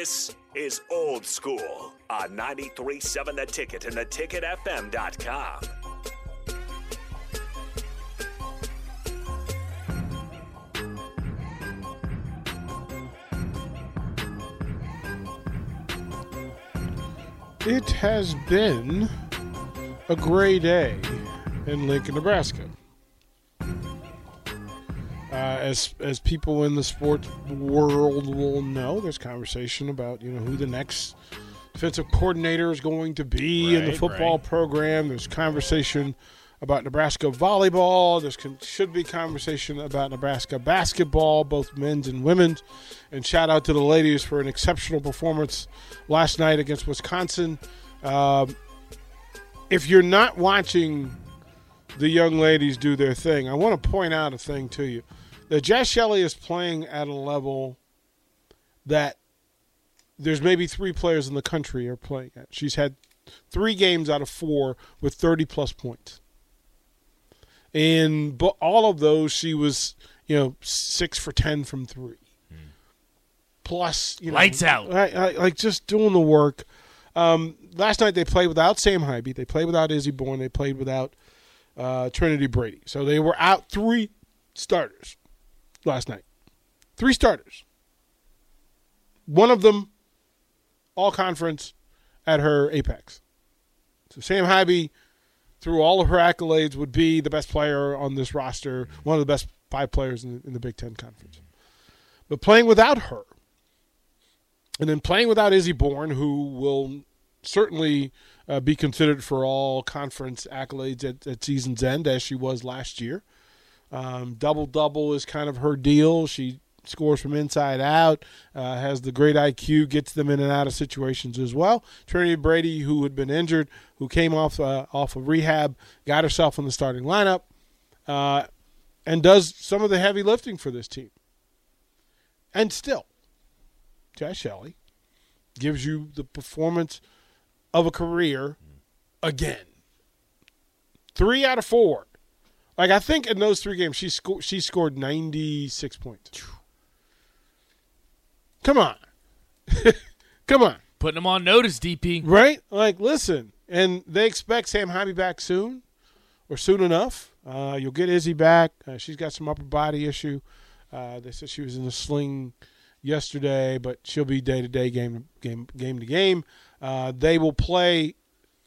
This is Old School on 93.7 The Ticket and theticketfm.com. It has been a gray day in Lincoln, Nebraska. Uh, as as people in the sports world will know, there's conversation about you know who the next defensive coordinator is going to be in the football right. program. There's conversation about Nebraska volleyball. There should be conversation about Nebraska basketball, both men's and women's. And shout out to the ladies for an exceptional performance last night against Wisconsin. Um, if you're not watching the young ladies do their thing, I want to point out a thing to you. That Jaz Shelley is playing at a level that there's maybe three players in the country are playing at. She's had three games out of four with 30 plus points. And but all of those, she was, you know, six for 10 from three. Plus, you know, Lights out. I, I, like just doing the work. Um, last night they played without Sam Haiby. They played without Izzy Bourne. They played without uh, Trinity Brady. So they were out three starters last night. Three starters. One of them all conference at her apex. So Sam Haiby, through all of her accolades, would be the best player on this roster, one of the best five players in the, in the Big Ten Conference. But playing without her, and then playing without Izzy Bourne, who will certainly uh, be considered for all conference accolades at, at season's end, as she was last year. Um, double double is kind of her deal. She scores from inside out, uh, has the great IQ, gets them in and out of situations as well. Trinity Brady, who had been injured, who came off uh, off of rehab, got herself in the starting lineup, uh, and does some of the heavy lifting for this team. And still, Jaz Shelley gives you the performance of a career again. Three out of four. Like I think in those three games, she scored. She scored ninety six points. Come on, come on, Putting them on notice, DP. right? Like listen, and they expect Sam Haiby back soon, or soon enough. Uh, you'll get Izzy back. Uh, she's got some upper body issue. Uh, they said she was in a sling yesterday, but she'll be day to day, game game game to game. Uh, they will play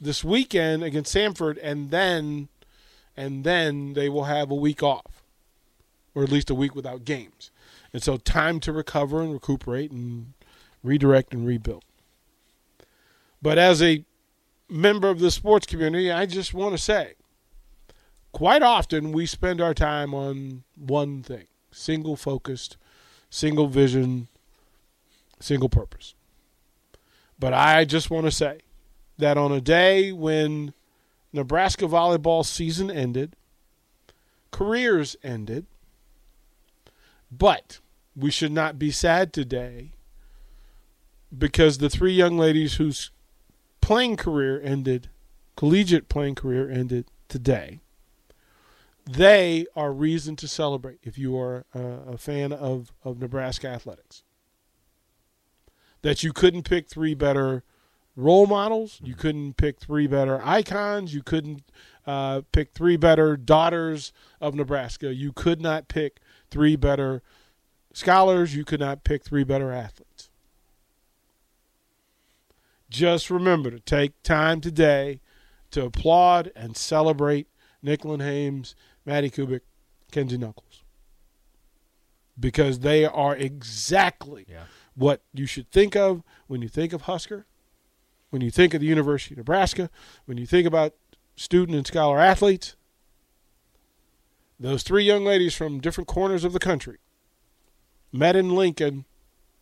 this weekend against Samford, and then and then they will have a week off, or at least a week without games. And so, time to recover and recuperate and redirect and rebuild. But as a member of the sports community, I just want to say quite often we spend our time on one thing single focused, single vision, single purpose. But I just want to say that on a day when Nebraska volleyball season ended, careers ended, but we should not be sad today because the three young ladies whose playing career ended, collegiate playing career ended today, they are reason to celebrate if you are a, a fan of, of Nebraska athletics. That you couldn't pick three better role models, you couldn't pick three better icons, you couldn't uh, pick three better daughters of Nebraska, you could not pick three better scholars, you could not pick three better athletes. Just remember to take time today to applaud and celebrate Nicklin Hames, Madi Kubik, Kenzie Knuckles. Because they are exactly Yeah. what you should think of when you think of Husker, when you think of the University of Nebraska, when you think about student and scholar athletes. Those three young ladies from different corners of the country met in Lincoln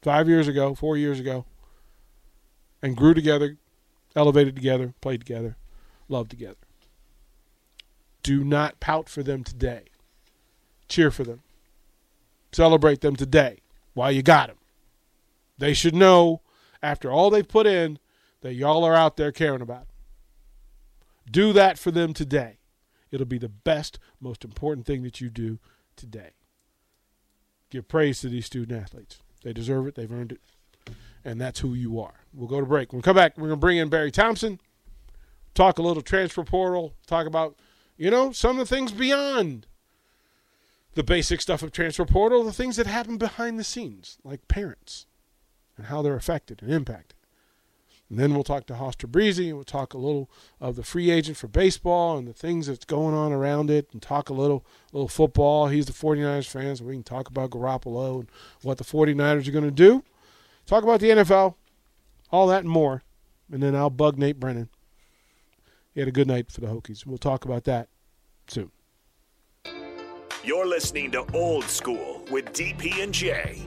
five years ago, four years ago, and grew together, elevated together, played together, loved together. Do not pout for them today. Cheer for them. Celebrate them today while you got them. They should know, after all they've put in, that y'all are out there caring about. Do that for them today. It'll be the best, most important thing that you do today. Give praise to these student athletes. They deserve it. They've earned it. and that's who you are. We'll go to break. When we come back, we're going to bring in Barry Thompson, talk a little transfer portal, talk about, you know, some of the things beyond the basic stuff of transfer portal, the things that happen behind the scenes, like parents and how they're affected and impacted. And then we'll talk to Hoster Breezy and we'll talk a little of the free agent for baseball and the things that's going on around it and talk a little little football. He's the 49ers fan, so we can talk about Garoppolo and what the 49ers are going to do. Talk about the NFL, all that and more. And then I'll bug Nate Brennan. He had a good night for the Hokies. We'll talk about that soon. You're listening to Old School with DP and J.